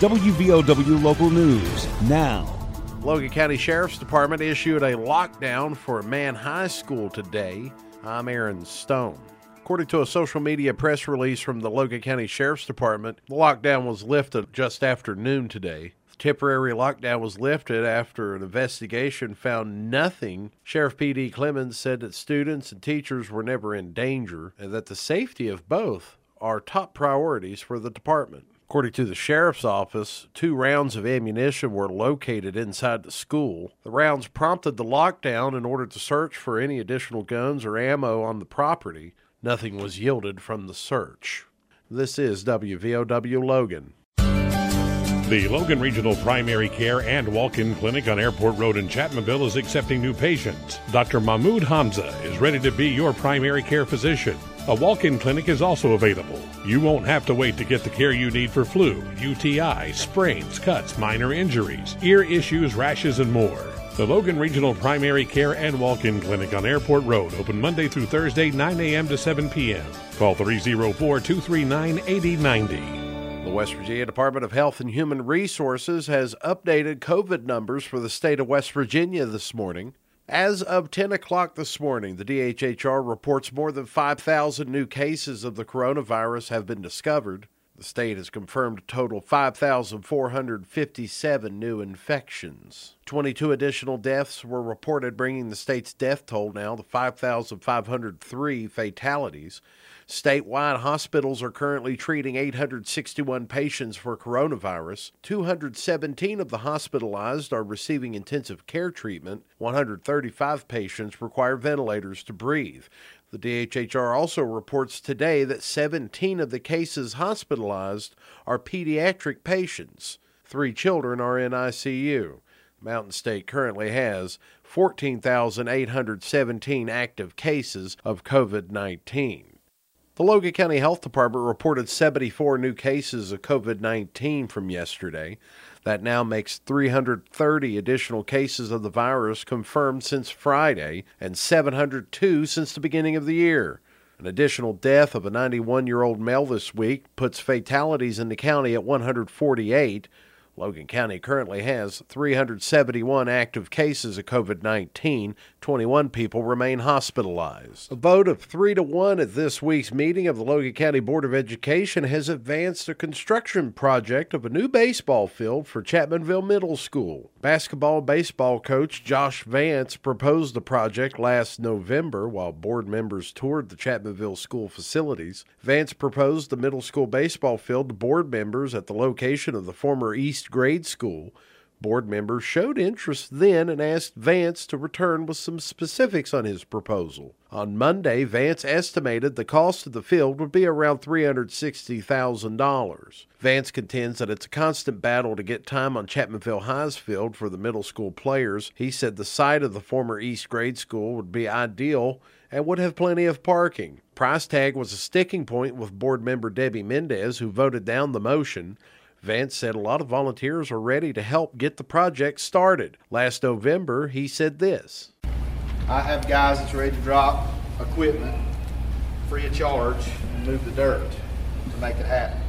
WVOW Local News now. Logan County Sheriff's Department issued a lockdown for Man High School today. I'm Aaron Stone. According to a social media press release from the Logan County Sheriff's Department, the lockdown was lifted just after noon today. The temporary lockdown was lifted after an investigation found nothing. Sheriff P.D. Clemens said that students and teachers were never in danger and that the safety of both are top priorities for the department. According to the sheriff's office, two rounds of ammunition were located inside the school. The rounds prompted the lockdown in order to search for any additional guns or ammo on the property. Nothing was yielded from the search. This is WVOW Logan. The Logan Regional Primary Care and Walk-In Clinic on Airport Road in Chapmanville is accepting new patients. Dr. Mahmoud Hamza is ready to be your primary care physician. A walk in clinic is also available. You won't have to wait to get the care you need for flu, UTI, sprains, cuts, minor injuries, ear issues, rashes, and more. The Logan Regional Primary Care and Walk In Clinic on Airport Road, open Monday through Thursday, 9 a.m. to 7 p.m. Call 304 239 8090. The West Virginia Department of Health and Human Resources has updated COVID numbers for the state of West Virginia this morning. As of 10 o'clock this morning, the DHHR reports more than 5,000 new cases of the coronavirus have been discovered. The state has confirmed a total 5,457 new infections. 22 additional deaths were reported, bringing the state's death toll now to 5,503 fatalities. Statewide hospitals are currently treating 861 patients for coronavirus. 217 of the hospitalized are receiving intensive care treatment. 135 patients require ventilators to breathe. The DHHR also reports today that 17 of the cases hospitalized are pediatric patients. Three children are in ICU. Mountain State currently has 14,817 active cases of COVID 19. The Logan County Health Department reported 74 new cases of COVID 19 from yesterday. That now makes 330 additional cases of the virus confirmed since Friday and 702 since the beginning of the year. An additional death of a 91 year old male this week puts fatalities in the county at 148. Logan County currently has 371 active cases of COVID 19. 21 people remain hospitalized. A vote of 3 to 1 at this week's meeting of the Logan County Board of Education has advanced a construction project of a new baseball field for Chapmanville Middle School. Basketball baseball coach Josh Vance proposed the project last November while board members toured the Chapmanville school facilities. Vance proposed the middle school baseball field to board members at the location of the former East Grade School. Board members showed interest then and asked Vance to return with some specifics on his proposal. On Monday, Vance estimated the cost of the field would be around $360,000. Vance contends that it's a constant battle to get time on Chapmanville High's field for the middle school players. He said the site of the former East Grade School would be ideal and would have plenty of parking. Price tag was a sticking point with board member Debbie Mendez, who voted down the motion. Vance said a lot of volunteers are ready to help get the project started. Last November, he said this I have guys that's ready to drop equipment free of charge and move the dirt to make it happen.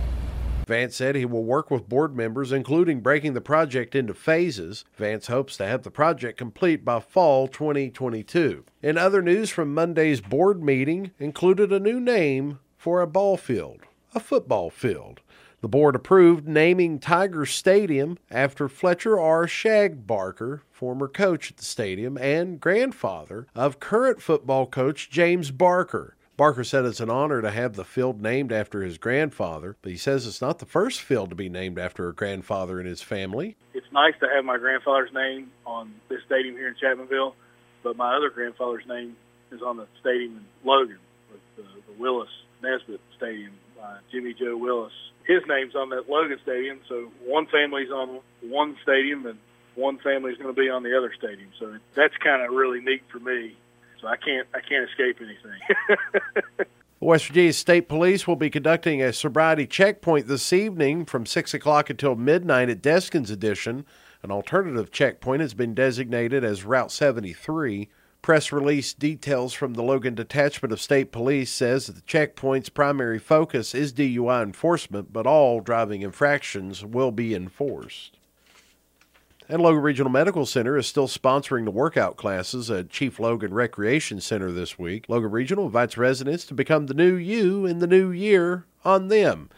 Vance said he will work with board members, including breaking the project into phases. Vance hopes to have the project complete by fall 2022. In other news from Monday's board meeting, included a new name for a ball field, a football field. The board approved naming Tiger Stadium after Fletcher R. Shag Barker, former coach at the stadium and grandfather of current football coach James Barker. Barker said it's an honor to have the field named after his grandfather, but he says it's not the first field to be named after a grandfather in his family. It's nice to have my grandfather's name on this stadium here in Chapmanville, but my other grandfather's name is on the stadium in Logan, with the, the Willis Nesbitt Stadium by Jimmy Joe Willis his name's on that Logan Stadium. So one family's on one stadium and one family's going to be on the other stadium. So that's kind of really neat for me. So I can't I can't escape anything. West Virginia State Police will be conducting a sobriety checkpoint this evening from 6 o'clock until midnight at Deskins Addition. An alternative checkpoint has been designated as Route 73. Press release details from the Logan Detachment of State Police says that the checkpoint's primary focus is DUI enforcement, but all driving infractions will be enforced. And Logan Regional Medical Center is still sponsoring the workout classes at Chief Logan Recreation Center this week. Logan Regional invites residents to become the new you in the new year on them.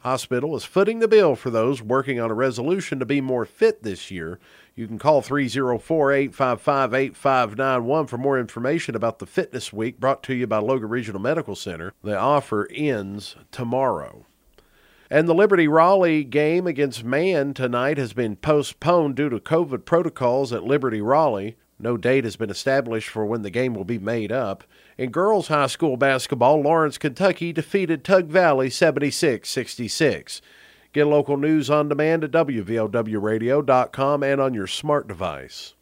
Hospital is footing the bill for those working on a resolution to be more fit this year. You can call 304 855 8591 for more information about the Fitness Week brought to you by Logan Regional Medical Center. The offer ends tomorrow. And the Liberty Raleigh game against Man tonight has been postponed due to COVID protocols at Liberty Raleigh. No date has been established for when the game will be made up. In girls high school basketball, Lawrence, Kentucky defeated Tug Valley 76 66. Get local news on demand at WVOWradio.com and on your smart device.